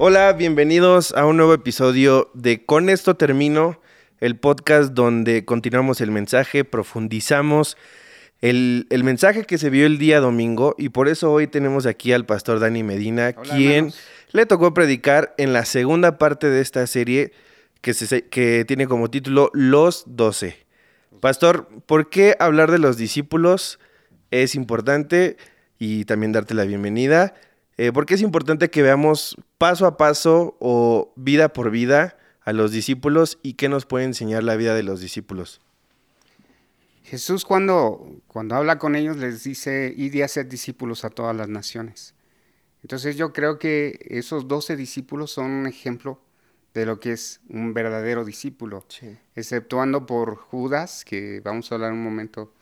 Hola, bienvenidos a un nuevo episodio de Con esto termino, el podcast donde continuamos el mensaje, profundizamos el, mensaje que se vio el día domingo y por eso hoy tenemos aquí al pastor Dani Medina, quien le tocó predicar en la segunda parte de esta serie que, se, que tiene como título Los Doce. Pastor, ¿por qué hablar de los discípulos es importante y también darte la bienvenida? Eh, ¿Por qué es importante que veamos paso a paso o vida por vida a los discípulos y qué nos puede enseñar la vida de los discípulos? Jesús cuando, cuando habla con ellos les dice, id y hacer discípulos a todas las naciones. Entonces yo creo que esos doce discípulos son un ejemplo de lo que es un verdadero discípulo, exceptuando por Judas, que vamos a hablar un momento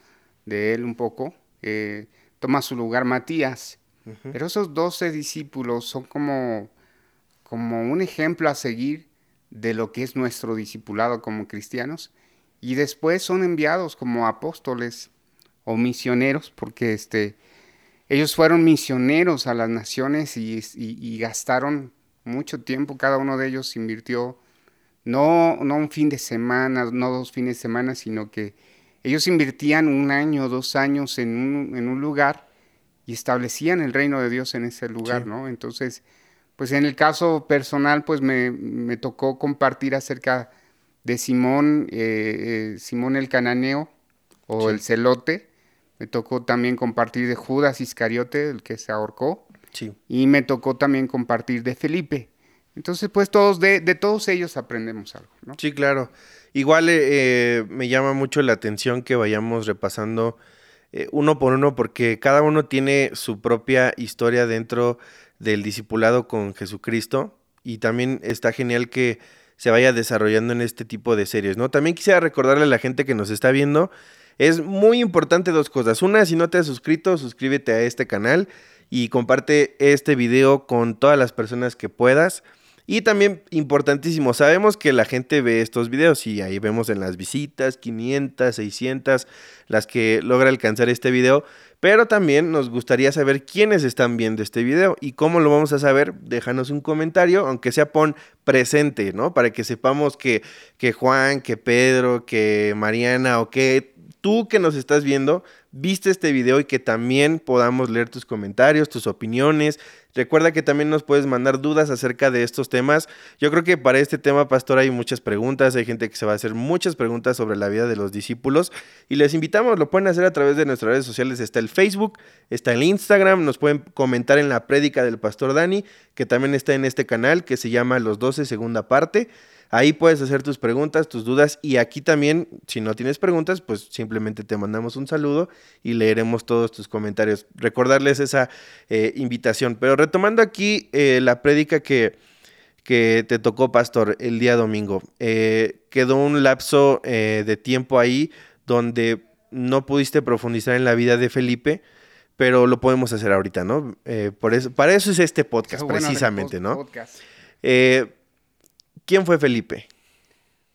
de él un poco, eh, toma su lugar Matías. Pero esos doce discípulos son como, como un ejemplo a seguir de lo que es nuestro discipulado como cristianos. Y después son enviados como apóstoles o misioneros, porque este, ellos fueron misioneros a las naciones y, gastaron mucho tiempo, cada uno de ellos invirtió no, no un fin de semana, no dos fines de semana, sino que ellos invirtían un año, dos años en un, en un lugar y establecían el reino de Dios en ese lugar, ¿no? Entonces, pues en el caso personal, pues me, me tocó compartir acerca de Simón, eh, eh, Simón el Cananeo o el Celote. Me tocó también compartir de Judas Iscariote, el que se ahorcó. Sí. Y me tocó también compartir de Felipe. Entonces, pues todos, de, todos ellos aprendemos algo, ¿no? Sí, claro. Igual eh, me llama mucho la atención que vayamos repasando uno por uno, porque cada uno tiene su propia historia dentro del discipulado con Jesucristo. Y también está genial que se vaya desarrollando en este tipo de series, ¿no? También quisiera recordarle a la gente que nos está viendo, es muy importante dos cosas. Una, si no te has suscrito, suscríbete a este canal y comparte este video con todas las personas que puedas. Y también importantísimo, sabemos que la gente ve estos videos y ahí vemos en las visitas 500, 600, las que logra alcanzar este video, pero también nos gustaría saber quiénes están viendo este video y cómo lo vamos a saber. Déjanos un comentario, aunque sea pon presente, ¿no? Para que sepamos que, que Juan, que Pedro, que Mariana o que tú que nos estás viendo viste este video y que también podamos leer tus comentarios, tus opiniones. Recuerda que también nos puedes mandar dudas acerca de estos temas. Yo creo que para este tema, pastor, hay muchas preguntas. Hay gente que se va a hacer muchas preguntas sobre la vida de los discípulos. Y les invitamos, lo pueden hacer a través de nuestras redes sociales. Está el Facebook, está el Instagram. Nos pueden comentar en la prédica del pastor Dani, que también está en este canal, que se llama Los 12 Segunda Parte. Ahí puedes hacer tus preguntas, tus dudas y aquí también, si no tienes preguntas, pues simplemente te mandamos un saludo y leeremos todos tus comentarios. Recordarles esa eh, invitación. Pero retomando aquí eh, la prédica que, que te tocó, Pastor, el día domingo, eh, quedó un lapso de tiempo ahí donde no pudiste profundizar en la vida de Felipe pero lo podemos hacer ahorita, ¿no? por eso, para eso es este podcast, precisamente, ¿no? Podcast. ¿Quién fue Felipe?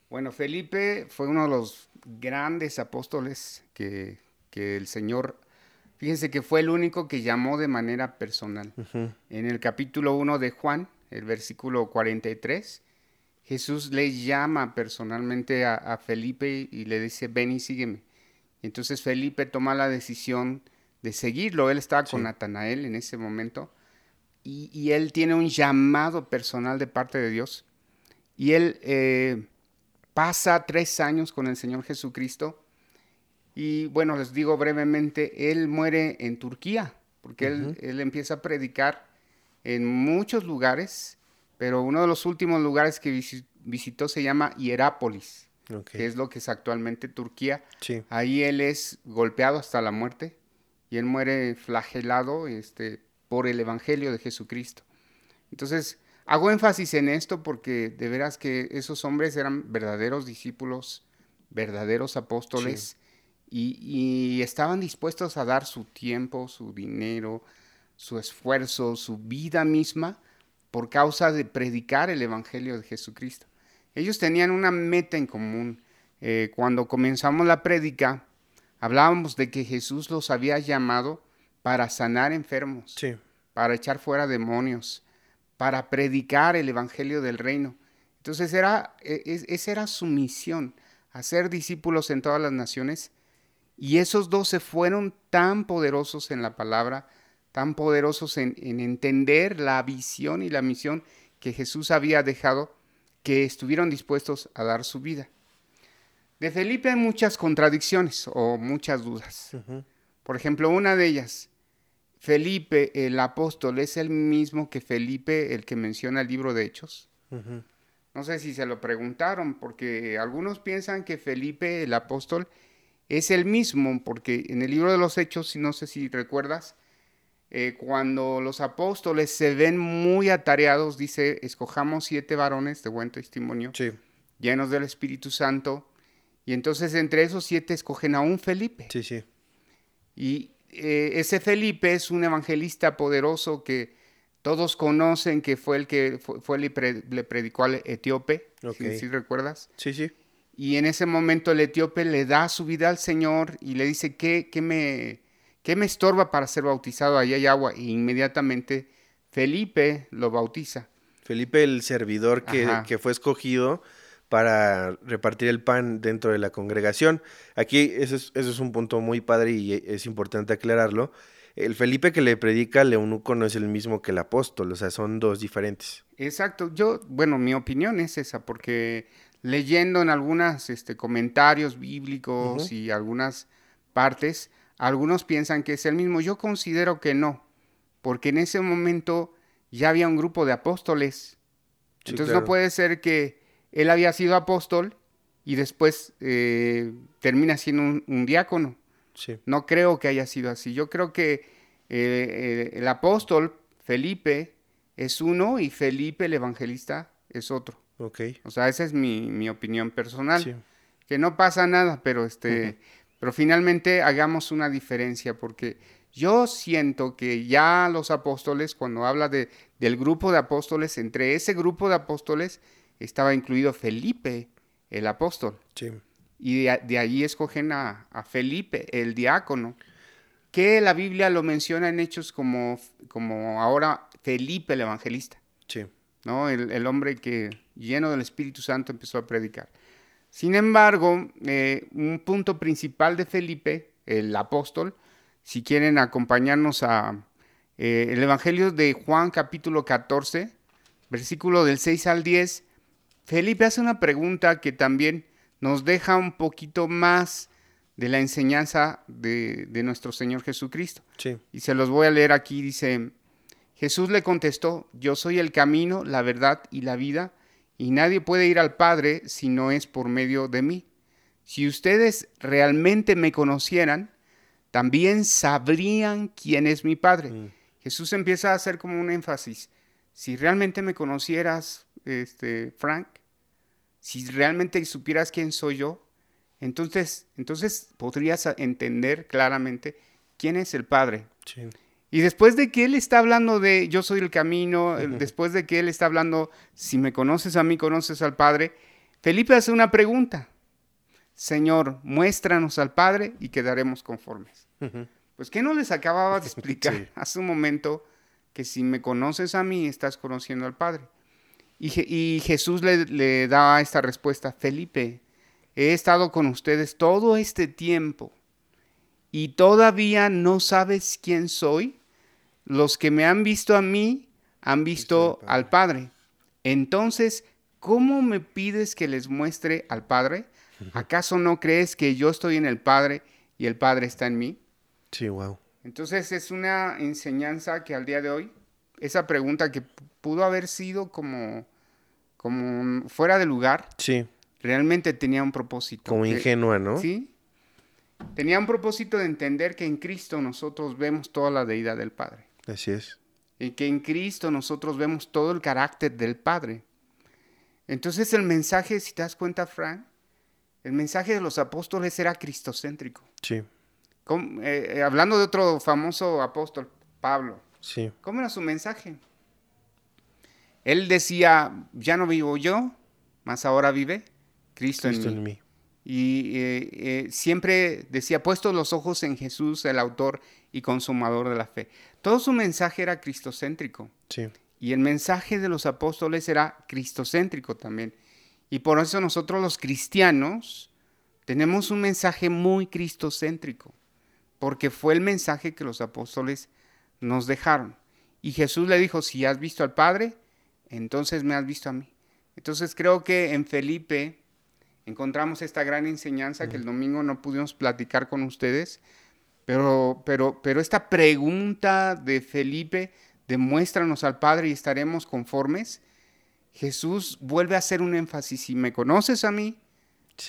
Bueno, Felipe fue uno de los grandes apóstoles que, el Señor, fíjense que fue el único que llamó de manera personal. En el capítulo 1 de Juan, el versículo 43, Jesús le llama personalmente a, Felipe y le dice, ven y sígueme. Y entonces Felipe toma la decisión de seguirlo. Él estaba con Natanael en ese momento. Y, y, él tiene un llamado personal de parte de Dios y él eh, pasa tres años con el Señor Jesucristo. Y bueno, les digo brevemente, él muere en Turquía, porque él, empieza a predicar en muchos lugares, pero uno de los últimos lugares que visitó se llama Hierápolis, que es lo que es actualmente Turquía. Ahí él es golpeado hasta la muerte y él muere flagelado este, por el Evangelio de Jesucristo. Entonces, Hago énfasis en esto porque de veras que esos hombres eran verdaderos discípulos, verdaderos apóstoles y, estaban dispuestos a dar su tiempo, su dinero, su esfuerzo, su vida misma por causa de predicar el Evangelio de Jesucristo. Ellos tenían una meta en común. Eh, cuando comenzamos la prédica, hablábamos de que Jesús los había llamado para sanar enfermos, para echar fuera demonios, para predicar el Evangelio del Reino. Entonces era, e, esa era su misión, hacer discípulos en todas las naciones. Y esos doce fueron tan poderosos en la palabra, tan poderosos en, en entender la visión y la misión que Jesús había dejado, que estuvieron dispuestos a dar su vida. De Felipe hay muchas contradicciones o muchas dudas. Por ejemplo, una de ellas, Felipe el apóstol es el mismo que Felipe el que menciona el libro de Hechos. No sé si se lo preguntaron, porque algunos piensan que Felipe el apóstol es el mismo, porque en el libro de los Hechos, no sé si recuerdas, eh, cuando los apóstoles se ven muy atareados, dice, escojamos siete varones de buen testimonio, llenos del Espíritu Santo, y entonces entre esos siete escogen a un Felipe. Sí, sí. Y eh, ese Felipe es un evangelista poderoso que todos conocen que fue el que fue, le, predicó al etíope, si, recuerdas. Sí, sí. Y en ese momento el etíope le da su vida al Señor y le dice, ¿qué, qué, me, qué me estorba para ser bautizado? Allá hay agua. Y inmediatamente Felipe lo bautiza. Felipe, el servidor que, que fue escogido para repartir el pan dentro de la congregación. Aquí eso es, eso es un punto muy padre y es importante aclararlo. El Felipe que le predica al eunuco no es el mismo que el apóstol, o sea, son dos diferentes. Exacto, yo, bueno, mi opinión es esa, porque leyendo en algunos este, comentarios bíblicos y algunas partes, algunos piensan que es el mismo. Yo considero que no, porque en ese momento ya había un grupo de apóstoles. Entonces no puede ser que él había sido apóstol y después eh, termina siendo un, diácono. No creo que haya sido así. Yo creo que eh, eh, el apóstol Felipe es uno y Felipe el evangelista es otro. Okay. O sea, esa es mi, opinión personal. Que no pasa nada, pero este, pero finalmente hagamos una diferencia porque yo siento que ya los apóstoles, cuando habla de, del grupo de apóstoles, entre ese grupo de apóstoles estaba incluido Felipe, el apóstol. Sí. Y de, allí escogen a, Felipe, el diácono, que la Biblia lo menciona en hechos como, como ahora Felipe el evangelista. Sí. ¿no? El, hombre que lleno del Espíritu Santo empezó a predicar. Sin embargo, eh, un punto principal de Felipe, el apóstol, si quieren acompañarnos a eh, el Evangelio de Juan capítulo 14, versículo del 6 al 10, Felipe hace una pregunta que también nos deja un poquito más de la enseñanza de, nuestro Señor Jesucristo. Sí. Y se los voy a leer aquí. Dice, Jesús le contestó, yo soy el camino, la verdad y la vida, y nadie puede ir al Padre si no es por medio de mí. Si ustedes realmente me conocieran, también sabrían quién es mi Padre. Mm. Jesús empieza a hacer como un énfasis. Si realmente me conocieras, este, Frank, si realmente supieras quién soy yo, entonces, entonces podrías entender claramente quién es el Padre. Y después de que Él está hablando de yo soy el camino, después de que Él está hablando, si me conoces a mí, conoces al Padre, Felipe hace una pregunta. Señor, muéstranos al Padre y quedaremos conformes. Pues, ¿qué no les acababa de explicar hace un momento? Que si me conoces a mí, estás conociendo al Padre. Y, Jesús le, da esta respuesta, Felipe, he estado con ustedes todo este tiempo y todavía no sabes quién soy. Los que me han visto a mí han visto al Padre. Entonces, ¿cómo me pides que les muestre al Padre? ¿Acaso no crees que yo estoy en el Padre y el Padre está en mí? Sí, wow. Entonces es una enseñanza que al día de hoy, esa pregunta que pudo haber sido como como fuera de lugar. Sí. Realmente tenía un propósito. Como ingenua, ¿no? Sí. Tenía un propósito de entender que en Cristo nosotros vemos toda la deidad del Padre. Así es. Y que en Cristo nosotros vemos todo el carácter del Padre. Entonces el mensaje, si te das cuenta, Frank, el mensaje de los apóstoles era cristocéntrico. Sí. Eh, eh, hablando de otro famoso apóstol, Pablo. Sí. ¿Cómo era su mensaje? Él decía, ya no vivo yo, más ahora vive Cristo, en, mí. Y eh, eh, siempre decía, puesto los ojos en Jesús, el autor y consumador de la fe. Todo su mensaje era cristocéntrico. Sí. Y el mensaje de los apóstoles era cristocéntrico también. Y por eso nosotros los cristianos tenemos un mensaje muy cristocéntrico, porque fue el mensaje que los apóstoles nos dejaron. Y Jesús le dijo, si has visto al Padre, entonces me has visto a mí. Entonces creo que en Felipe encontramos esta gran enseñanza que el domingo no pudimos platicar con ustedes, pero, pero, pero esta pregunta de Felipe, demuéstranos al Padre y estaremos conformes. Jesús vuelve a hacer un énfasis, si me conoces a mí,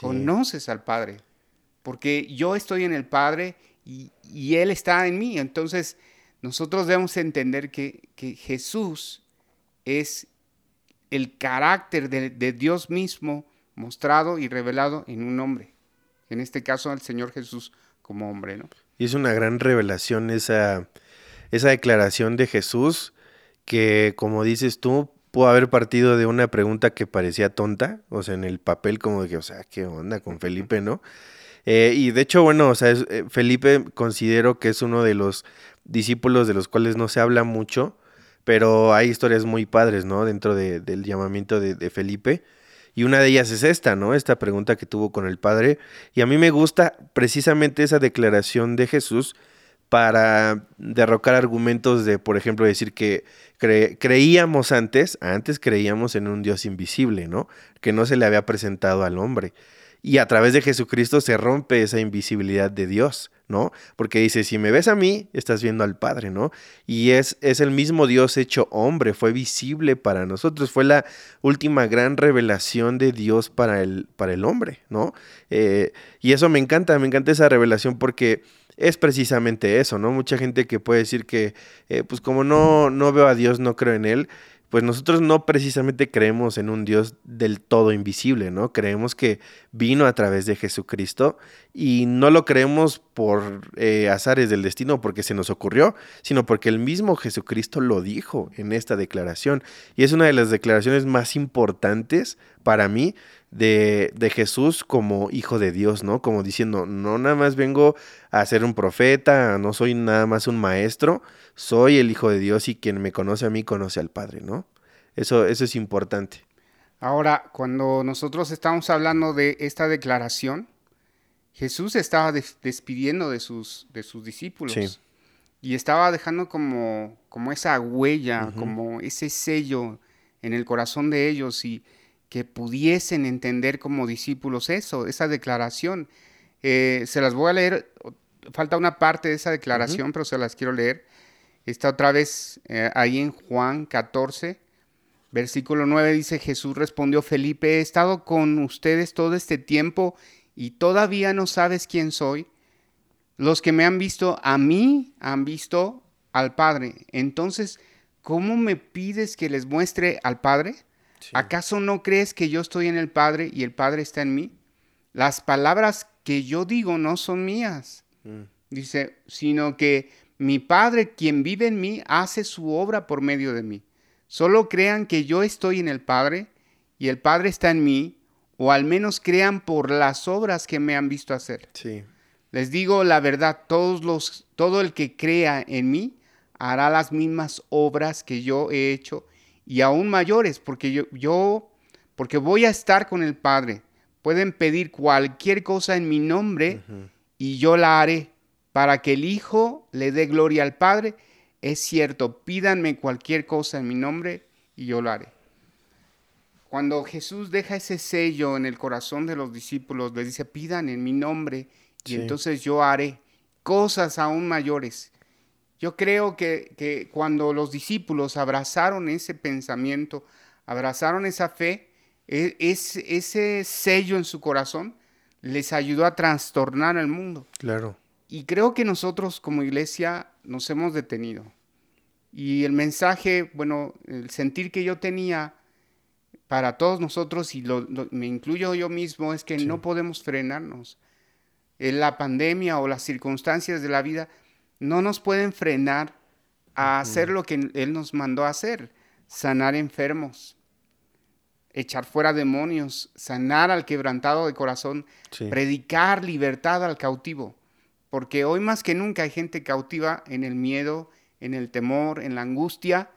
conoces al Padre, porque yo estoy en el Padre y, Él está en mí. Entonces, nosotros debemos entender que, Jesús es el carácter de, de, Dios mismo mostrado y revelado en un hombre. En este caso, al Señor Jesús como hombre, ¿no? Y es una gran revelación esa, esa declaración de Jesús que, como dices tú, pudo haber partido de una pregunta que parecía tonta, o sea, en el papel como de o sea, ¿qué onda con Felipe, no? Eh, y de hecho, bueno, o sea, eh, Felipe considero que es uno de los discípulos de los cuales no se habla mucho, pero hay historias muy padres, ¿no? Dentro del llamamiento de, Felipe. Y una de ellas es esta, ¿no? Esta pregunta que tuvo con el Padre. Y a mí me gusta precisamente esa declaración de Jesús para derrocar argumentos de, por ejemplo, decir que creíamos antes, antes creíamos en un Dios invisible, ¿no? Que no se le había presentado al hombre. Y a través de Jesucristo se rompe esa invisibilidad de Dios, ¿no? Porque dice, si me ves a mí, estás viendo al Padre, ¿no? Y es, es el mismo Dios hecho hombre, fue visible para nosotros, fue la última gran revelación de Dios para el, para el hombre, ¿no? Eh, y eso me encanta, me encanta esa revelación porque es precisamente eso, ¿no? Mucha gente que puede decir que, eh, pues como no, no veo a Dios, no creo en Él, pues nosotros no precisamente creemos en un Dios del todo invisible, ¿no? Creemos que vino a través de Jesucristo y no lo creemos por eh, azares del destino porque se nos ocurrió, sino porque el mismo Jesucristo lo dijo en esta declaración. Y es una de las declaraciones más importantes para mí de, de, Jesús como hijo de Dios, ¿no? Como diciendo, no nada más vengo a ser un profeta, no soy nada más un maestro, soy el hijo de Dios y quien me conoce a mí conoce al Padre, ¿no? Eso, eso es importante. Ahora, cuando nosotros estamos hablando de esta declaración, Jesús estaba despidiendo de sus, de sus discípulos. Y estaba dejando como, como esa huella, como ese sello en el corazón de ellos y que pudiesen entender como discípulos eso, esa declaración. Eh, se las voy a leer, falta una parte de esa declaración, pero se las quiero leer. Está otra vez eh, ahí en Juan 14, versículo 9, dice Jesús respondió, Felipe, he estado con ustedes todo este tiempo y todavía no sabes quién soy. Los que me han visto a mí han visto al Padre. Entonces, ¿cómo me pides que les muestre al Padre? ¿Acaso no crees que yo estoy en el Padre y el Padre está en mí? Las palabras que yo digo no son mías, mm. dice, sino que mi Padre, quien vive en mí, hace su obra por medio de mí. Solo crean que yo estoy en el Padre y el Padre está en mí, o al menos crean por las obras que me han visto hacer. Sí. Les digo la verdad, todos los, todo el que crea en mí hará las mismas obras que yo he hecho y aún mayores, porque yo, yo, porque voy a estar con el Padre. Pueden pedir cualquier cosa en mi nombre y yo la haré, para que el Hijo le dé gloria al Padre. Es cierto, pídanme cualquier cosa en mi nombre y yo lo haré. Cuando Jesús deja ese sello en el corazón de los discípulos, les dice, pidan en mi nombre y entonces yo haré cosas aún mayores yo creo que, cuando los discípulos abrazaron ese pensamiento, abrazaron esa fe, e, ese sello en su corazón les ayudó a trastornar el mundo. Claro. Y creo que nosotros como iglesia nos hemos detenido. Y el mensaje, bueno, el sentir que yo tenía para todos nosotros, y me incluyo yo mismo, es que no podemos frenarnos. En la pandemia o las circunstancias de la vida no nos pueden frenar a hacer lo que Él nos mandó a hacer, sanar enfermos, echar fuera demonios, sanar al quebrantado de corazón, predicar libertad al cautivo. Porque hoy más que nunca hay gente cautiva en el miedo, en el temor, en la angustia,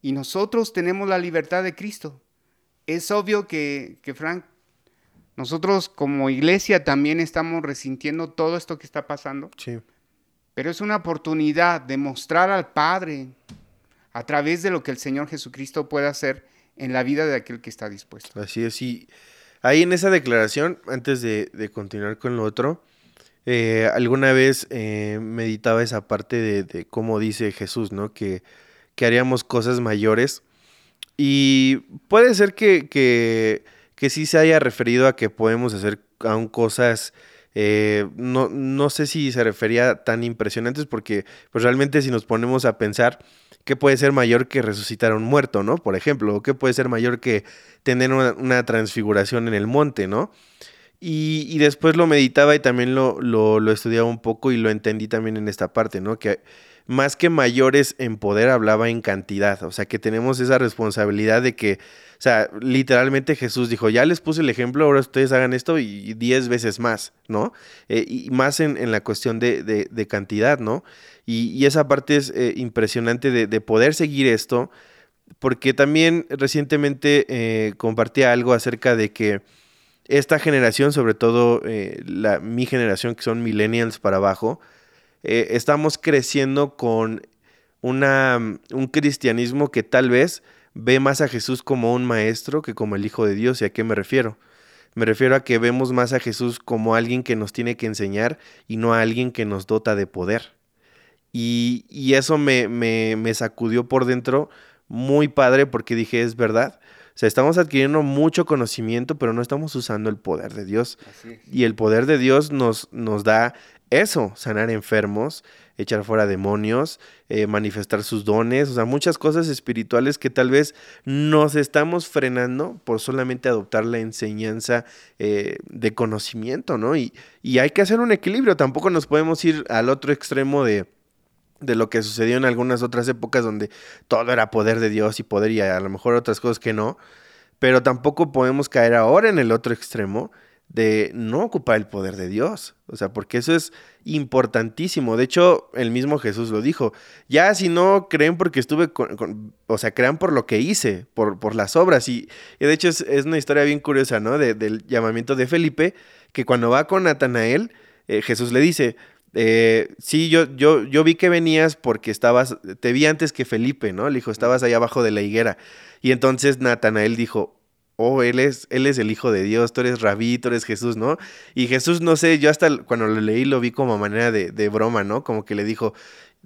y nosotros tenemos la libertad de Cristo. Es obvio que, que Frank, nosotros como iglesia también estamos resintiendo todo esto que está pasando. Sí. Pero es una oportunidad de mostrar al Padre a través de lo que el Señor Jesucristo puede hacer en la vida de aquel que está dispuesto. Así es, y ahí en esa declaración, antes de, continuar con lo otro, eh, alguna vez eh, meditaba esa parte de, cómo dice Jesús, ¿no? Que, que, haríamos cosas mayores. Y puede ser que, que, que, sí se haya referido a que podemos hacer aún cosas, eh, no, no sé si se refería tan impresionantes, porque pues realmente si nos ponemos a pensar, ¿qué puede ser mayor que resucitar a un muerto, ¿no? Por ejemplo, o qué puede ser mayor que tener una, transfiguración en el monte, ¿no? Y, después lo meditaba y también lo, lo, estudiaba un poco y lo entendí también en esta parte, ¿no? Que más que mayores en poder hablaba en cantidad, o sea que tenemos esa responsabilidad de que, o sea, literalmente Jesús dijo, ya les puse el ejemplo, ahora ustedes hagan esto y diez veces más, ¿no? Eh, y más en, la cuestión de, de, cantidad, ¿no? Y, esa parte es eh, impresionante de, poder seguir esto, porque también recientemente eh, compartía algo acerca de que esta generación, sobre todo la, mi generación, que son millennials para abajo, eh, estamos creciendo con una, un cristianismo que tal vez ve más a Jesús como un maestro que como el Hijo de Dios. ¿Y a qué me refiero? Me refiero a que vemos más a Jesús como alguien que nos tiene que enseñar y no a alguien que nos dota de poder. Y, y eso me, me, me, sacudió por dentro muy padre porque dije, es verdad. O sea, estamos adquiriendo mucho conocimiento, pero no estamos usando el poder de Dios. Y el poder de Dios nos, nos da eso, sanar enfermos, echar fuera demonios, eh, manifestar sus dones, o sea, muchas cosas espirituales que tal vez nos estamos frenando por solamente adoptar la enseñanza eh, de conocimiento, ¿no? Y, y hay que hacer un equilibrio, tampoco nos podemos ir al otro extremo de de lo que sucedió en algunas otras épocas donde todo era poder de Dios y poder y a lo mejor otras cosas que no, pero tampoco podemos caer ahora en el otro extremo de no ocupar el poder de Dios. O sea, porque eso es importantísimo. De hecho, el mismo Jesús lo dijo. Ya si no creen porque estuve con, o sea, crean por lo que hice, por, las obras. Y, de hecho es, una historia bien curiosa, ¿no? del llamamiento de Felipe, que cuando va con Natanael, eh, Jesús le dice, eh, sí, yo, yo, yo vi que venías porque estabas, te vi antes que Felipe, ¿no? Le dijo, estabas ahí abajo de la higuera. Y entonces Natanael dijo, oh, él es, él es el Hijo de Dios, tú eres Rabí, tú eres Jesús, ¿no? Y Jesús, no sé, yo hasta cuando lo leí lo vi como manera de, broma, ¿no? Como que le dijo,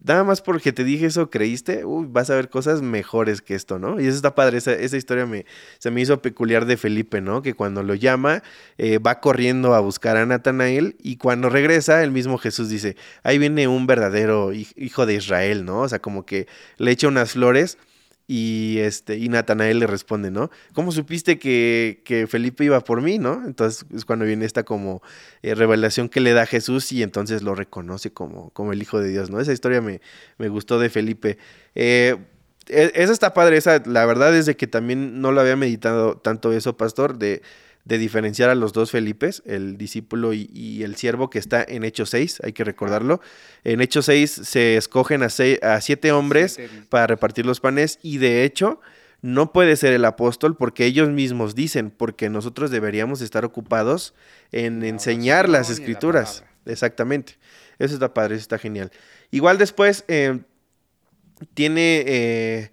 nada más porque te dije eso, creíste, Uy, vas a ver cosas mejores que esto, ¿no? Y eso está padre, esa, esa historia me, se me hizo peculiar de Felipe, ¿no? Que cuando lo llama, eh, va corriendo a buscar a Natanael y cuando regresa, el mismo Jesús dice, ahí viene un verdadero hijo de Israel, ¿no? O sea, como que le echa unas flores y, este, y Natanael le responde, ¿no? ¿Cómo supiste que, que Felipe iba por mí, no? Entonces es cuando viene esta como eh, revelación que le da Jesús y entonces lo reconoce como, como el Hijo de Dios, ¿no? Esa historia me, me gustó de Felipe. Eh, e, esa está padre, esa, la verdad es de que también no lo había meditado tanto eso, pastor, de de diferenciar a los dos Felipes, el discípulo y, el siervo que está en Hechos 6, hay que recordarlo. En Hechos 6 se escogen a, a siete hombres para repartir los panes y de hecho no puede ser el apóstol porque ellos mismos dicen, porque nosotros deberíamos estar ocupados en enseñar las escrituras. Exactamente. Eso está padre, eso está genial. Igual después eh, tiene eh,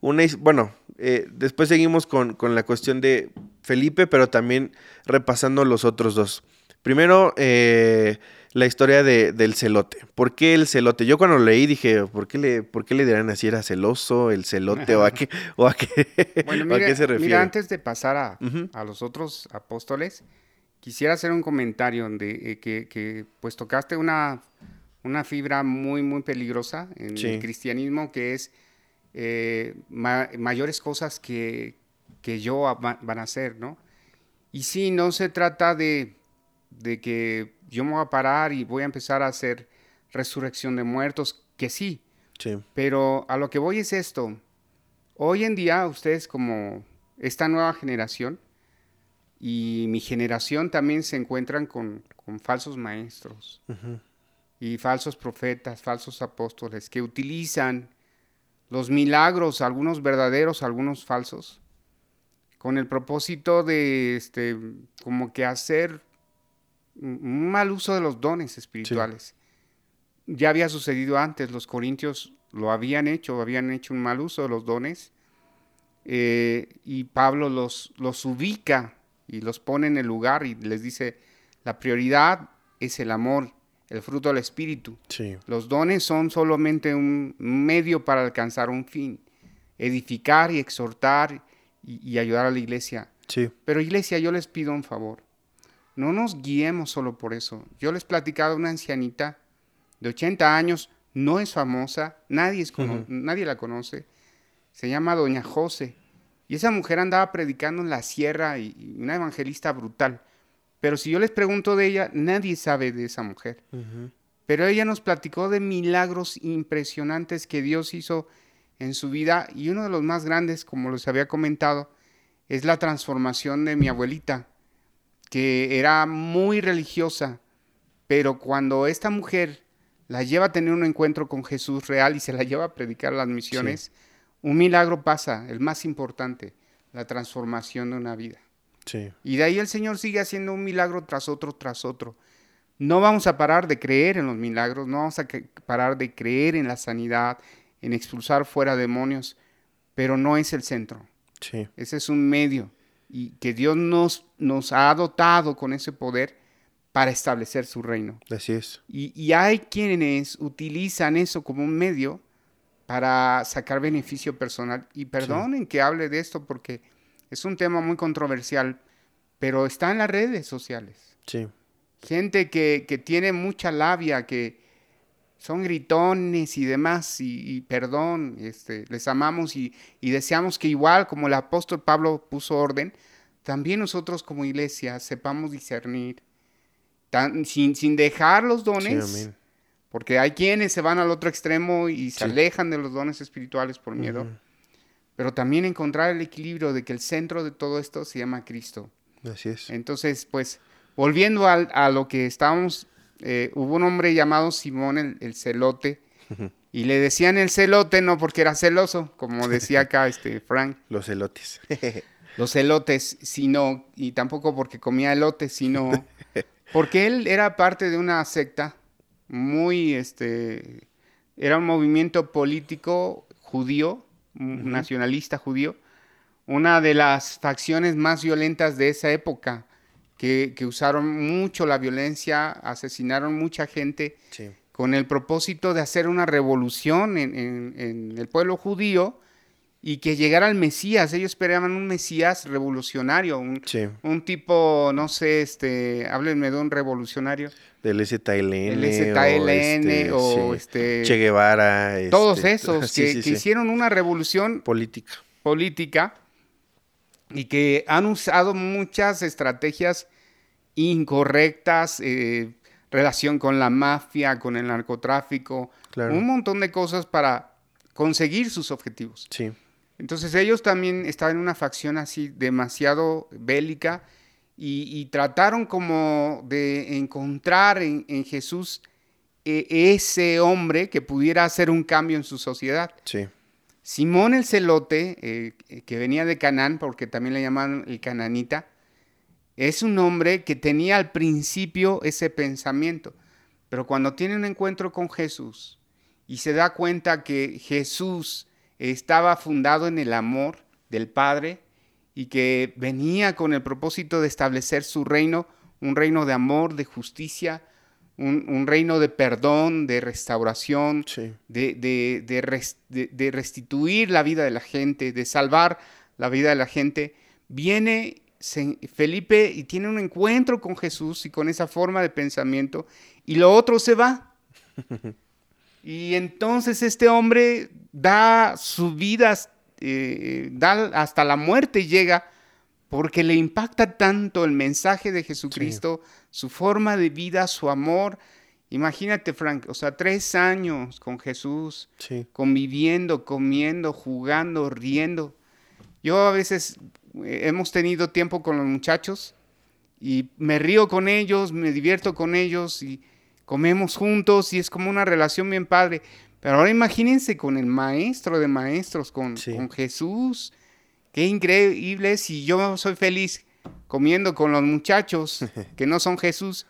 una, bueno, eh, después seguimos con, la cuestión de Felipe, pero también repasando los otros dos. Primero, eh, la historia de, del celote. ¿Por qué el celote? Yo cuando leí dije, ¿por qué le, por qué le dirán así? ¿Era celoso el celote? ¿O a qué, o a qué, se refiere? Mira, antes de pasar a, a, los otros apóstoles, quisiera hacer un comentario de eh, que, que, pues tocaste una, una fibra muy, muy peligrosa en el cristianismo, que es eh, mayores cosas que, que yo van a hacer, ¿no? Y sí, no se trata de, de que yo me voy a parar y voy a empezar a hacer resurrección de muertos, que sí. sí. Pero a lo que voy es esto. Hoy en día ustedes como esta nueva generación y mi generación también se encuentran con, con falsos maestros y falsos profetas, falsos apóstoles que utilizan los milagros, algunos verdaderos, algunos falsos, con el propósito de, este, como que hacer un mal uso de los dones espirituales. Ya había sucedido antes, los corintios lo habían hecho, habían hecho un mal uso de los dones, eh, y Pablo los, los ubica y los pone en el lugar y les dice, la prioridad es el amor, el fruto del Espíritu. Los dones son solamente un medio para alcanzar un fin, edificar y exhortar y, ayudar a la iglesia. Pero iglesia, yo les pido un favor. No nos guiemos solo por eso. Yo les he platicado a una ancianita de 80 años, no es famosa, nadie, es nadie la conoce. Se llama Doña José. Y esa mujer andaba predicando en la sierra y una evangelista brutal. Pero si yo les pregunto de ella, nadie sabe de esa mujer. Pero ella nos platicó de milagros impresionantes que Dios hizo en su vida y uno de los más grandes, como les había comentado, es la transformación de mi abuelita, que era muy religiosa, pero cuando esta mujer la lleva a tener un encuentro con Jesús real y se la lleva a predicar las misiones, un milagro pasa, el más importante, la transformación de una vida. Y de ahí el Señor sigue haciendo un milagro tras otro, tras otro. No vamos a parar de creer en los milagros, no vamos a parar de creer en la sanidad, en expulsar fuera demonios, pero no es el centro. Ese es un medio y que Dios nos, nos ha dotado con ese poder para establecer su reino. Así es. Y, y hay quienes utilizan eso como un medio para sacar beneficio personal. Y perdonen que hable de esto porque es un tema muy controversial, pero está en las redes sociales. Sí. Gente que, que tiene mucha labia, que son gritones y demás, y, perdón, este, les amamos y, y, deseamos que igual como el apóstol Pablo puso orden, también nosotros como iglesia sepamos discernir, tan, sin, sin, dejar los dones, porque hay quienes se van al otro extremo y se alejan de los dones espirituales por miedo pero también encontrar el equilibrio de que el centro de todo esto se llama Cristo. Así es. Entonces, pues, volviendo a, lo que estábamos, eh, hubo un hombre llamado Simón el, celote, y le decían el celote no porque era celoso, como decía acá este Frank. Los celotes. Los celotes, sino, y tampoco porque comía elote, sino porque él era parte de una secta muy, este, era un movimiento político judío nacionalista judío, una de las facciones más violentas de esa época, que, usaron mucho la violencia, asesinaron mucha gente con el propósito de hacer una revolución en, el pueblo judío y que llegara el Mesías. Ellos esperaban un Mesías revolucionario, un, un tipo, no sé, este, háblenme de un revolucionario. Del ZLN. El ZLN o, este, este, Che Guevara. todos este, esos que, hicieron una revolución política. política y que han usado muchas estrategias incorrectas, eh, relación con la mafia, con el narcotráfico, un montón de cosas para conseguir sus objetivos. Sí. Entonces ellos también estaban en una facción así demasiado bélica y, trataron como de encontrar en, Jesús e, ese hombre que pudiera hacer un cambio en su sociedad. Sí. Simón el celote, eh, que venía de Canaán, porque también le llamaban el cananita, es un hombre que tenía al principio ese pensamiento, pero cuando tiene un encuentro con Jesús y se da cuenta que Jesús estaba fundado en el amor del Padre y que venía con el propósito de establecer su reino, un reino de amor, de justicia, un, reino de perdón, de restauración, de, de, restituir la vida de la gente, de salvar la vida de la gente. Viene Felipe y tiene un encuentro con Jesús y con esa forma de pensamiento y lo otro se va. Y entonces este hombre da su vida, eh, da hasta la muerte llega, porque le impacta tanto el mensaje de Jesucristo, su forma de vida, su amor. Imagínate, Frank, o sea, tres años con Jesús, conviviendo, comiendo, jugando, riendo. Yo a veces eh, hemos tenido tiempo con los muchachos y me río con ellos, me divierto con ellos y comemos juntos y es como una relación bien padre. Pero ahora imagínense con el maestro de maestros, con, con Jesús. Qué increíble si yo soy feliz comiendo con los muchachos que no son Jesús.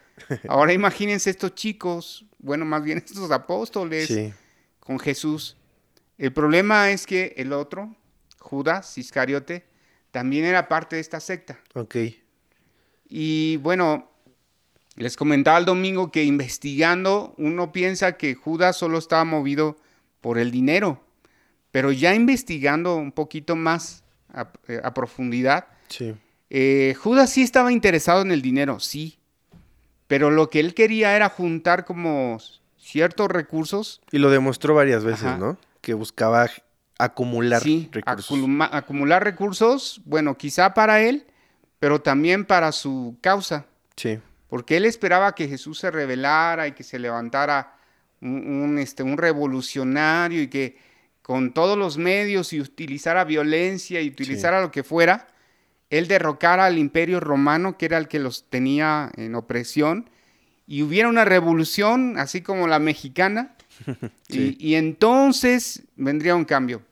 Ahora imagínense estos chicos, bueno, más bien estos apóstoles con Jesús. El problema es que el otro, Judas Iscariote, también era parte de esta secta. Ok. Y bueno, les comentaba el domingo que investigando uno piensa que Judas solo estaba movido por el dinero, pero ya investigando un poquito más a, eh, profundidad, eh, Judas sí estaba interesado en el dinero, sí, pero lo que él quería era juntar como ciertos recursos. Y lo demostró varias veces, ¿no? Que buscaba acumular recursos. acumular recursos, bueno, quizá para él, pero también para su causa. Sí porque él esperaba que Jesús se revelara y que se levantara un, este, un revolucionario y que con todos los medios y utilizara violencia y utilizara lo que fuera, él derrocara al imperio romano, que era el que los tenía en opresión, y hubiera una revolución, así como la mexicana, y, entonces vendría un cambio.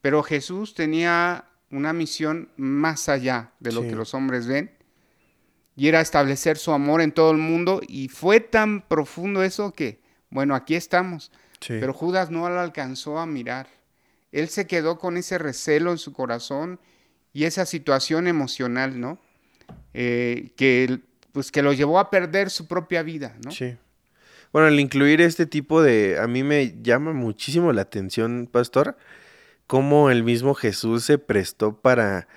Pero Jesús tenía una misión más allá de lo que los hombres ven, y era establecer su amor en todo el mundo y fue tan profundo eso que, bueno, aquí estamos. Pero Judas no lo alcanzó a mirar. Él se quedó con ese recelo en su corazón y esa situación emocional, ¿no? Eh, que, pues, que lo llevó a perder su propia vida, ¿no? Sí. Bueno, al incluir este tipo de... A mí me llama muchísimo la atención, pastor, cómo el mismo Jesús se prestó para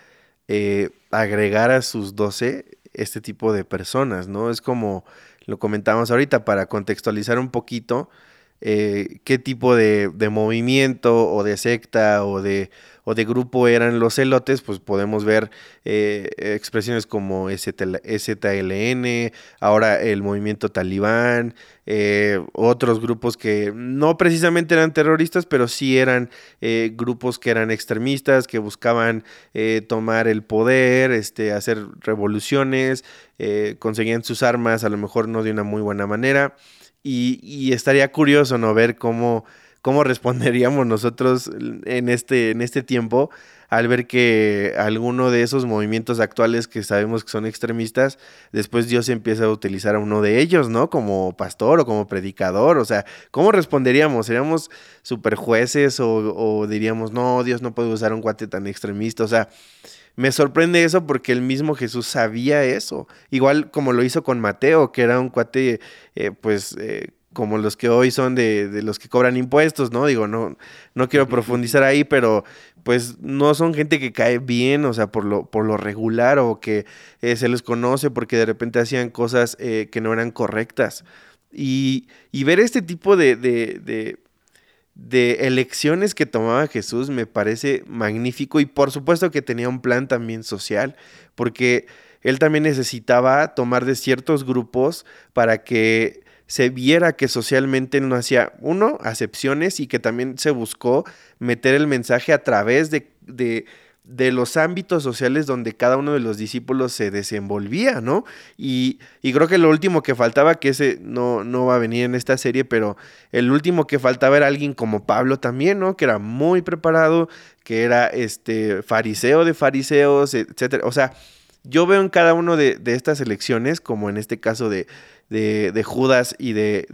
eh, agregar a sus doce este tipo de personas, ¿no? Es como lo comentábamos ahorita para contextualizar un poquito eh, qué tipo de, movimiento o de secta o de, o de grupo eran los celotes, pues podemos ver eh, expresiones como STLN, ahora el movimiento talibán, eh, otros grupos que no precisamente eran terroristas, pero sí eran grupos que eran extremistas, que buscaban tomar el poder, este, hacer revoluciones, conseguían sus armas a lo mejor no de una muy buena manera. Y, estaría curioso, ¿no? Ver cómo, cómo responderíamos nosotros en este, en este tiempo al ver que alguno de esos movimientos actuales que sabemos que son extremistas, después Dios empieza a utilizar a uno de ellos, ¿no? Como pastor o como predicador, o sea, ¿cómo responderíamos? ¿Seríamos super jueces o, o diríamos, no, Dios no puede usar un cuate tan extremista? O sea, me sorprende eso porque el mismo Jesús sabía eso. Igual como lo hizo con Mateo, que era un cuate, eh, pues, eh, como los que hoy son de, de, los que cobran impuestos, ¿no? Digo, no, no quiero profundizar ahí, pero pues no son gente que cae bien, o sea, por lo, por lo regular o que eh, se les conoce porque de repente hacían cosas que no eran correctas. Y, y ver este tipo de de elecciones que tomaba Jesús me parece magnífico y por supuesto que tenía un plan también social, porque él también necesitaba tomar de ciertos grupos para que se viera que socialmente no hacía, uno, acepciones y que también se buscó meter el mensaje a través de, de de los ámbitos sociales donde cada uno de los discípulos se desenvolvía, ¿no? Y, y, creo que lo último que faltaba, que ese no, no va a venir en esta serie, pero el último que faltaba era alguien como Pablo también, ¿no? Que era muy preparado, que era este fariseo de fariseos, etcétera. O sea, yo veo en cada uno de, de estas elecciones, como en este caso de, de, de Judas y de,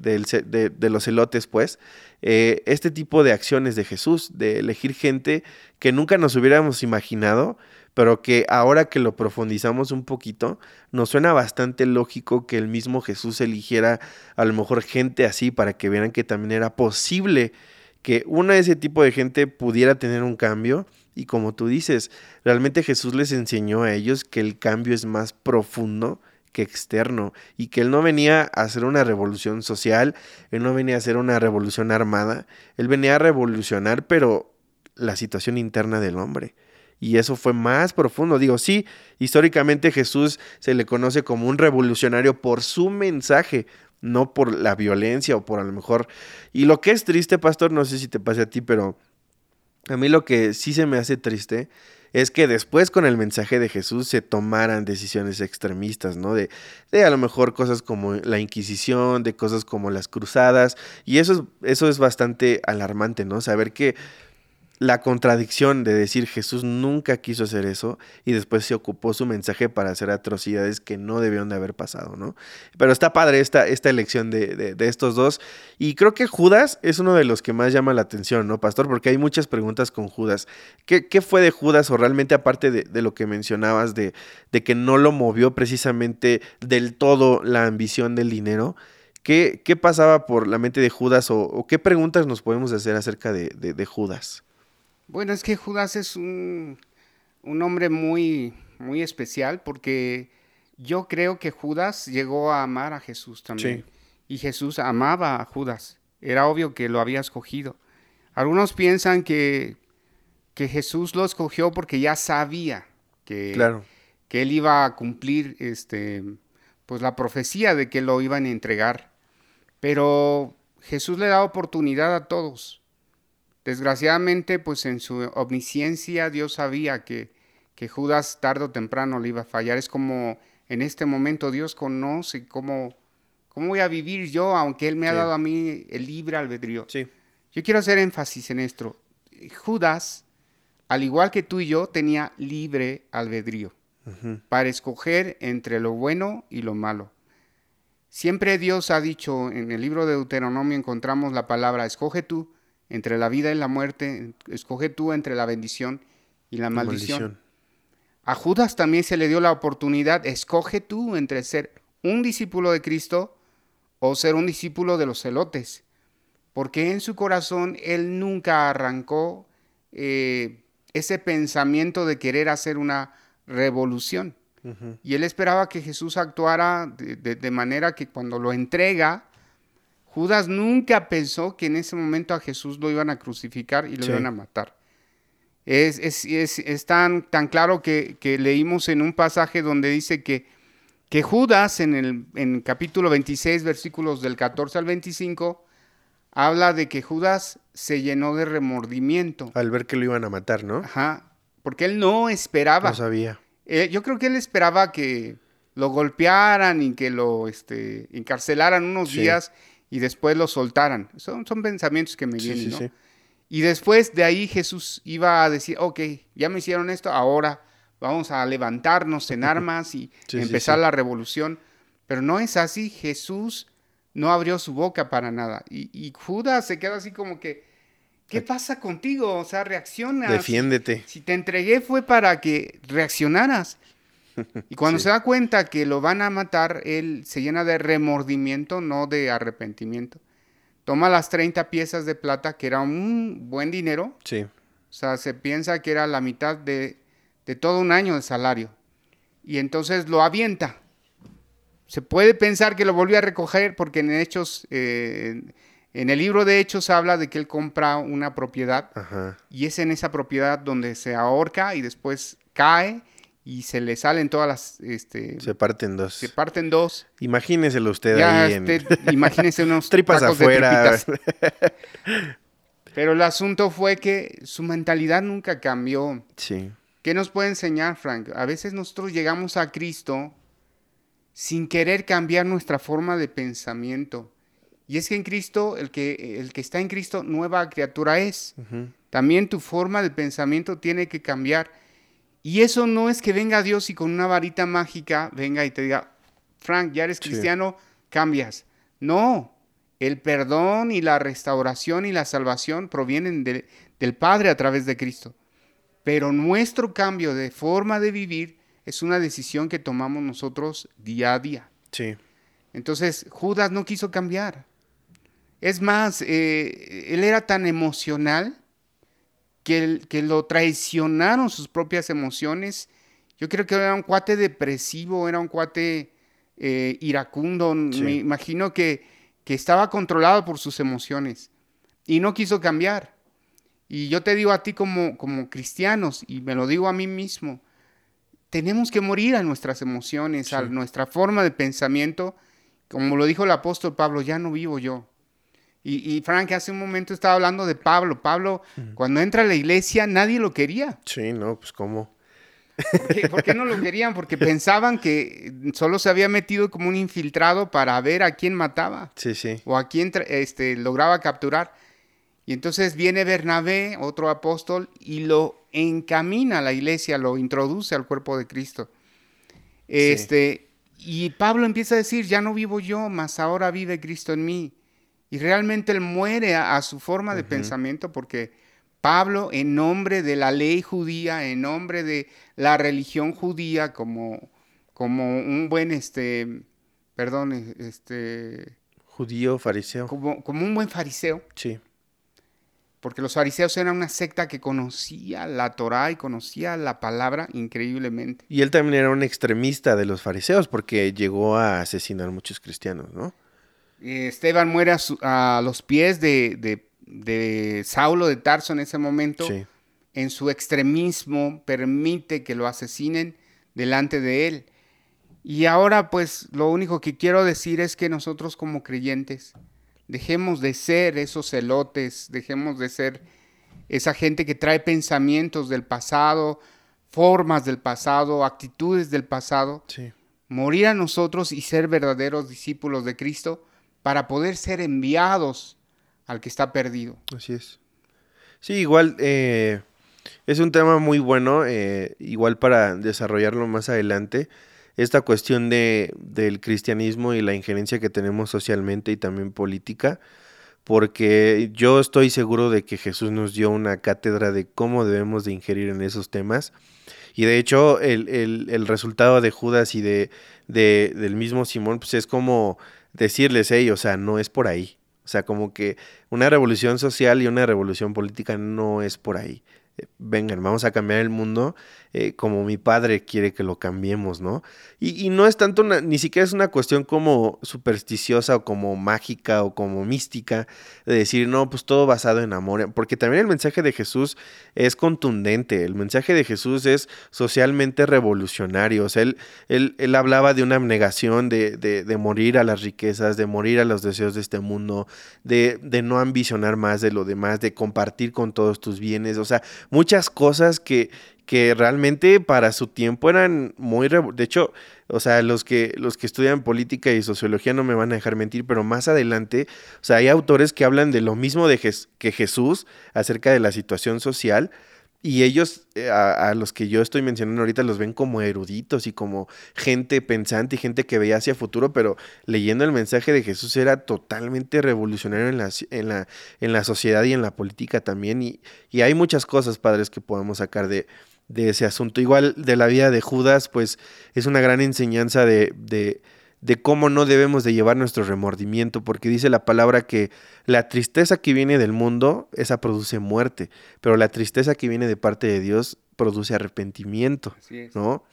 los elotes, pues, eh, este tipo de acciones de Jesús, de elegir gente que nunca nos hubiéramos imaginado, pero que ahora que lo profundizamos un poquito, nos suena bastante lógico que el mismo Jesús eligiera a lo mejor gente así para que vieran que también era posible que una de ese tipo de gente pudiera tener un cambio. Y como tú dices, realmente Jesús les enseñó a ellos que el cambio es más profundo que externo y que él no venía a hacer una revolución social, él no venía a hacer una revolución armada, él venía a revolucionar pero la situación interna del hombre. Y eso fue más profundo. Digo, sí, históricamente Jesús se le conoce como un revolucionario por su mensaje, no por la violencia o por a lo mejor... Y lo que es triste, pastor, no sé si te pase a ti, pero a mí lo que sí se me hace triste es que después con el mensaje de Jesús se tomaran decisiones extremistas, ¿no? De, de a lo mejor cosas como la Inquisición, de cosas como las cruzadas, y eso es, eso es bastante alarmante, ¿no? Saber que la contradicción de decir Jesús nunca quiso hacer eso y después se ocupó su mensaje para hacer atrocidades que no debieron de haber pasado, ¿no? Pero está padre esta, esta elección de, estos dos y creo que Judas es uno de los que más llama la atención, ¿no, Pastor? Porque hay muchas preguntas con Judas. ¿Qué, fue de Judas o realmente aparte de, lo que mencionabas de, de que no lo movió precisamente del todo la ambición del dinero? ¿Qué, ¿Qué, pasaba por la mente de Judas o, qué preguntas nos podemos hacer acerca de Judas? Bueno, es que Judas es un, hombre muy, muy especial porque yo creo que Judas llegó a amar a Jesús también. Y Jesús amaba a Judas. Era obvio que lo había escogido. Algunos piensan que, que Jesús lo escogió porque ya sabía que, claro. que él iba a cumplir este, pues la profecía de que lo iban a entregar. Pero Jesús le da oportunidad a todos. Desgraciadamente, pues en su omnisciencia Dios sabía que, que Judas tarde o temprano le iba a fallar. Es como en este momento Dios conoce cómo, cómo voy a vivir yo, aunque Él me ha dado a mí el libre albedrío. Sí. Yo quiero hacer énfasis en esto. Judas, al igual que tú y yo, tenía libre albedrío para escoger entre lo bueno y lo malo. Siempre Dios ha dicho, en el libro de Deuteronomio encontramos la palabra, escoge tú entre la vida y la muerte, escoge tú entre la bendición y la maldición. A Judas también se le dio la oportunidad, escoge tú entre ser un discípulo de Cristo o ser un discípulo de los celotes, porque en su corazón él nunca arrancó eh, ese pensamiento de querer hacer una revolución. Y él esperaba que Jesús actuara de manera que cuando lo entrega, Judas nunca pensó que en ese momento a Jesús lo iban a crucificar y lo iban a matar. Es, es, tan, tan, claro que, leímos en un pasaje donde dice que, que Judas, en el en capítulo 26, versículos del 14 al 25, habla de que Judas se llenó de remordimiento. Al ver que lo iban a matar, ¿no? Ajá, porque él no esperaba. No sabía. Eh, yo creo que él esperaba que lo golpearan y que lo este, encarcelaran unos días y después lo soltaran. Son, son pensamientos que me vienen, ¿no? Y después de ahí Jesús iba a decir, ok, ya me hicieron esto, ahora vamos a levantarnos en armas y empezar la revolución. Pero no es así, Jesús no abrió su boca para nada. Y, y Judas se queda así como que, ¿qué pasa contigo? O sea, reacciona. Defiéndete. Si te entregué fue para que reaccionaras. Y cuando se da cuenta que lo van a matar, él se llena de remordimiento, no de arrepentimiento. Toma las 30 piezas de plata, que era un buen dinero. Sí. O sea, se piensa que era la mitad de, todo un año de salario. Y entonces lo avienta. Se puede pensar que lo volvió a recoger porque en Hechos, eh, en el libro de Hechos habla de que él compra una propiedad y es en esa propiedad donde se ahorca y después cae y se le salen todas las... Este, se parten dos. Se parten dos. Imagíneselo usted ahí. en... Imagínese unos tripas afuera. Pero el asunto fue que su mentalidad nunca cambió. Sí. ¿Qué nos puede enseñar, Frank? A veces nosotros llegamos a Cristo sin querer cambiar nuestra forma de pensamiento. Y es que en Cristo, el que, el que está en Cristo, nueva criatura es. También tu forma de pensamiento tiene que cambiar. Y eso no es que venga Dios y con una varita mágica venga y te diga, Frank, ya eres cristiano, cambias. No, el perdón y la restauración y la salvación provienen del Padre a través de Cristo. Pero nuestro cambio de forma de vivir es una decisión que tomamos nosotros día a día. Sí. Entonces, Judas no quiso cambiar. Es más, eh, él era tan emocional que, que lo traicionaron sus propias emociones. Yo creo que era un cuate depresivo, era un cuate eh, iracundo. Me imagino que, que estaba controlado por sus emociones y no quiso cambiar. Y yo te digo a ti como, como cristianos, y me lo digo a mí mismo, tenemos que morir a nuestras emociones, a nuestra forma de pensamiento. Como lo dijo el apóstol Pablo, ya no vivo yo. Y, Frank hace un momento estaba hablando de Pablo. Pablo, cuando entra a la iglesia, nadie lo quería. Sí, no, pues cómo. ¿Por qué, no lo querían? Porque pensaban que solo se había metido como un infiltrado para ver a quién mataba. Sí, sí. O a quién este, lograba capturar. Y entonces viene Bernabé, otro apóstol, y lo encamina a la iglesia, lo introduce al cuerpo de Cristo. Este, Y Pablo empieza a decir, ya no vivo yo, mas ahora vive Cristo en mí. Y realmente él muere a, su forma de pensamiento porque Pablo, en nombre de la ley judía, en nombre de la religión judía, como, como un buen, este, perdón, este... Judío, fariseo. Como, como un buen fariseo. Sí. Porque los fariseos eran una secta que conocía la Torá y conocía la palabra increíblemente. Y él también era un extremista de los fariseos porque llegó a asesinar muchos cristianos, ¿no? Esteban muere a, los pies de, Saulo de Tarso en ese momento. En su extremismo permite que lo asesinen delante de él. Y ahora pues lo único que quiero decir es que nosotros como creyentes dejemos de ser esos celotes, dejemos de ser esa gente que trae pensamientos del pasado, formas del pasado, actitudes del pasado. Morir a nosotros y ser verdaderos discípulos de Cristo para poder ser enviados al que está perdido. Así es. Sí, igual eh, es un tema muy bueno, eh, igual para desarrollarlo más adelante. Esta cuestión de, del cristianismo y la injerencia que tenemos socialmente y también política, porque yo estoy seguro de que Jesús nos dio una cátedra de cómo debemos de ingerir en esos temas. Y de hecho, el, el, resultado de Judas y de, de, del mismo Simón, pues es como decirles, hey, o sea, no es por ahí. O sea, como que una revolución social y una revolución política no es por ahí vengan, vamos a cambiar el mundo eh, como mi padre quiere que lo cambiemos, ¿no? Y, no es tanto, ni siquiera es una cuestión como supersticiosa o como mágica o como mística, de decir, no, pues todo basado en amor, porque también el mensaje de Jesús es contundente, el mensaje de Jesús es socialmente revolucionario, o sea, él, él, hablaba de una abnegación, de, de, morir a las riquezas, de morir a los deseos de este mundo, de, de no ambicionar más de lo demás, de compartir con todos tus bienes, o sea, muchas cosas que, que realmente para su tiempo eran muy... De hecho, o sea, los que, los que estudian política y sociología no me van a dejar mentir, pero más adelante, o sea, hay autores que hablan de lo mismo de que Jesús acerca de la situación social, y ellos, eh, a, los que yo estoy mencionando ahorita, los ven como eruditos y como gente pensante y gente que veía hacia futuro, pero leyendo el mensaje de Jesús era totalmente revolucionario en la, en la, en la sociedad y en la política también. Y, y hay muchas cosas, padres, que podemos sacar de, de ese asunto. Igual de la vida de Judas, pues es una gran enseñanza de, de de cómo no debemos de llevar nuestro remordimiento, porque dice la palabra que la tristeza que viene del mundo, esa produce muerte, pero la tristeza que viene de parte de Dios produce arrepentimiento, ¿no?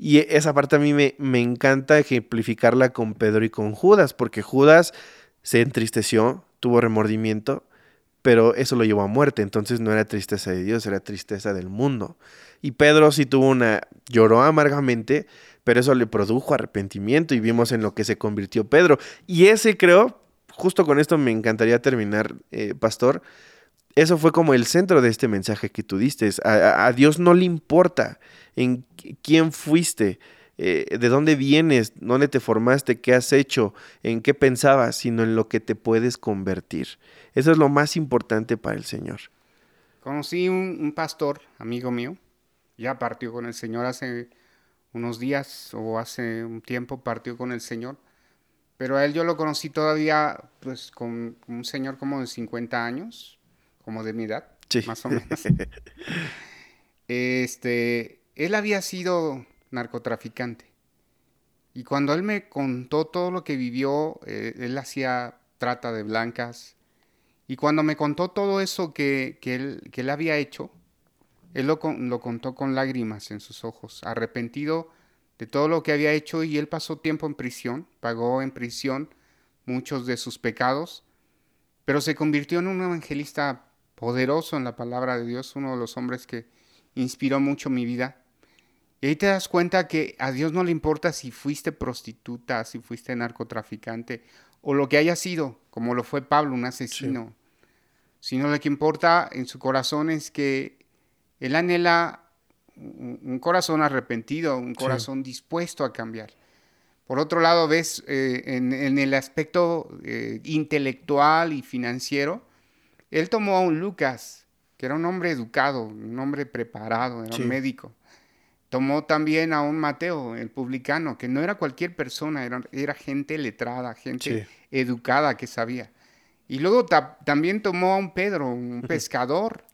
Y esa parte a mí me, me encanta ejemplificarla con Pedro y con Judas, porque Judas se entristeció, tuvo remordimiento, pero eso lo llevó a muerte, entonces no era tristeza de Dios, era tristeza del mundo. Y Pedro sí tuvo una, lloró amargamente, pero eso le produjo arrepentimiento y vimos en lo que se convirtió Pedro. Y ese creo, justo con esto me encantaría terminar, eh, pastor, eso fue como el centro de este mensaje que tú diste. A, Dios no le importa en quién fuiste, eh, de dónde vienes, dónde te formaste, qué has hecho, en qué pensabas, sino en lo que te puedes convertir. Eso es lo más importante para el Señor. Conocí un, un pastor, amigo mío, ya partió con el Señor hace unos días o hace un tiempo partió con el Señor. Pero a él yo lo conocí todavía pues con un señor como de 50 años, como de mi edad, más o menos. este, él había sido narcotraficante. Y cuando él me contó todo lo que vivió, eh, él hacía trata de blancas. Y cuando me contó todo eso que, que, él, que él había hecho, él lo, contó con lágrimas en sus ojos, arrepentido de todo lo que había hecho y él pasó tiempo en prisión, pagó en prisión muchos de sus pecados, pero se convirtió en un evangelista poderoso en la palabra de Dios, uno de los hombres que inspiró mucho mi vida. Y ahí te das cuenta que a Dios no le importa si fuiste prostituta, si fuiste narcotraficante o lo que haya sido, como lo fue Pablo, un asesino, sino lo que importa en su corazón es que él anhela un corazón arrepentido, un corazón dispuesto a cambiar. Por otro lado, ves eh, en, el aspecto eh, intelectual y financiero, él tomó a un Lucas, que era un hombre educado, un hombre preparado, era un médico. Tomó también a un Mateo, el publicano, que no era cualquier persona, era, gente letrada, gente educada que sabía. Y luego también tomó a un Pedro, un pescador,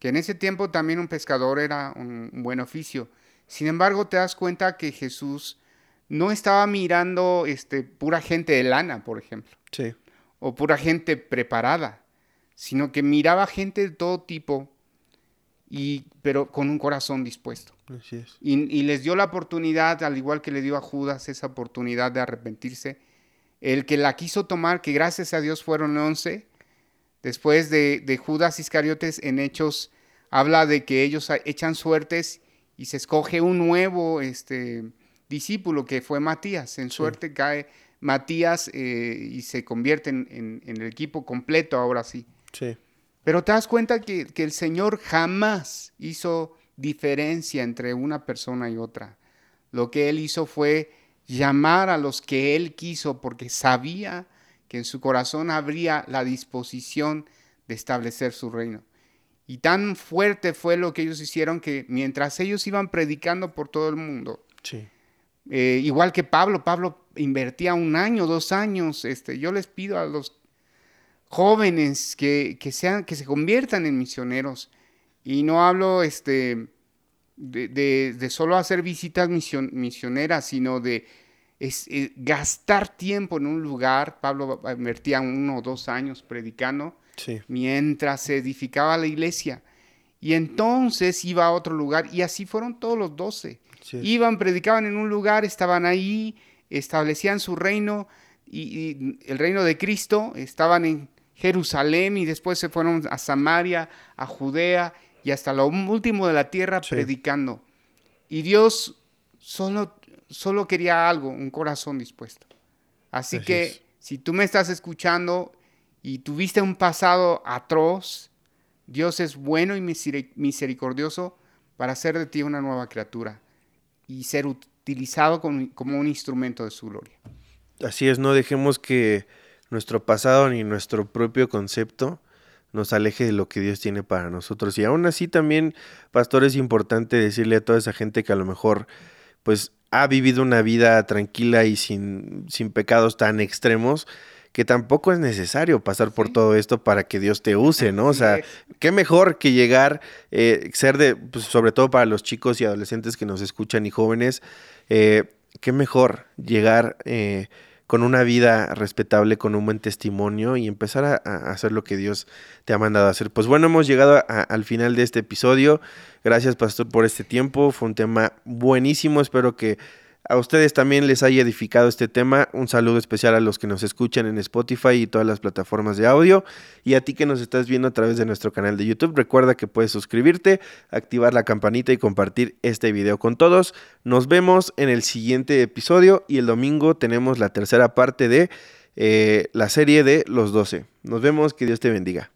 que en ese tiempo también un pescador era un, buen oficio. Sin embargo, te das cuenta que Jesús no estaba mirando este, pura gente de lana, por ejemplo, o pura gente preparada, sino que miraba gente de todo tipo, y, pero con un corazón dispuesto. Y, les dio la oportunidad, al igual que le dio a Judas esa oportunidad de arrepentirse. El que la quiso tomar, que gracias a Dios fueron once, después de, Judas Iscariotes en Hechos, habla de que ellos echan suertes y se escoge un nuevo este, discípulo que fue Matías. En suerte cae Matías eh, y se convierte en, el equipo completo ahora sí. Sí. Pero te das cuenta que, que el Señor jamás hizo diferencia entre una persona y otra. Lo que él hizo fue llamar a los que él quiso porque sabía que en su corazón habría la disposición de establecer su reino. Y tan fuerte fue lo que ellos hicieron que mientras ellos iban predicando por todo el mundo, eh, igual que Pablo, Pablo invertía un año, dos años, este, yo les pido a los jóvenes que, sean, que se conviertan en misioneros, y no hablo este, de, solo hacer visitas misioneras, sino de eh, gastar tiempo en un lugar. Pablo invertía uno o dos años predicando mientras se edificaba la iglesia. Y entonces iba a otro lugar y así fueron todos los doce. Iban, predicaban en un lugar, estaban ahí, establecían su reino y el reino de Cristo, estaban en Jerusalén y después se fueron a Samaria, a Judea y hasta lo último de la tierra predicando. Y Dios solo, solo quería algo, un corazón dispuesto. Así, que si tú me estás escuchando y tuviste un pasado atroz, Dios es bueno y misericordioso para hacer de ti una nueva criatura y ser utilizado como un instrumento de su gloria. Así es, no dejemos que nuestro pasado ni nuestro propio concepto nos aleje de lo que Dios tiene para nosotros. Y aún así también, pastor, es importante decirle a toda esa gente que a lo mejor, pues, ha vivido una vida tranquila y sin, sin pecados tan extremos, que tampoco es necesario pasar por todo esto para que Dios te use, ¿no? O sea, qué mejor que llegar, eh, ser de, pues, sobre todo para los chicos y adolescentes que nos escuchan y jóvenes, eh, qué mejor llegar eh, con una vida respetable, con un buen testimonio y empezar a, hacer lo que Dios te ha mandado a hacer. Pues bueno, hemos llegado al final de este episodio. Gracias, Pastor, por este tiempo. Fue un tema buenísimo. Espero que a ustedes también les haya edificado este tema. Un saludo especial a los que nos escuchan en Spotify y todas las plataformas de audio. Y a ti que nos estás viendo a través de nuestro canal de YouTube, recuerda que puedes suscribirte, activar la campanita y compartir este video con todos. Nos vemos en el siguiente episodio y el domingo tenemos la tercera parte de eh, la serie de los 12. Nos vemos, que Dios te bendiga.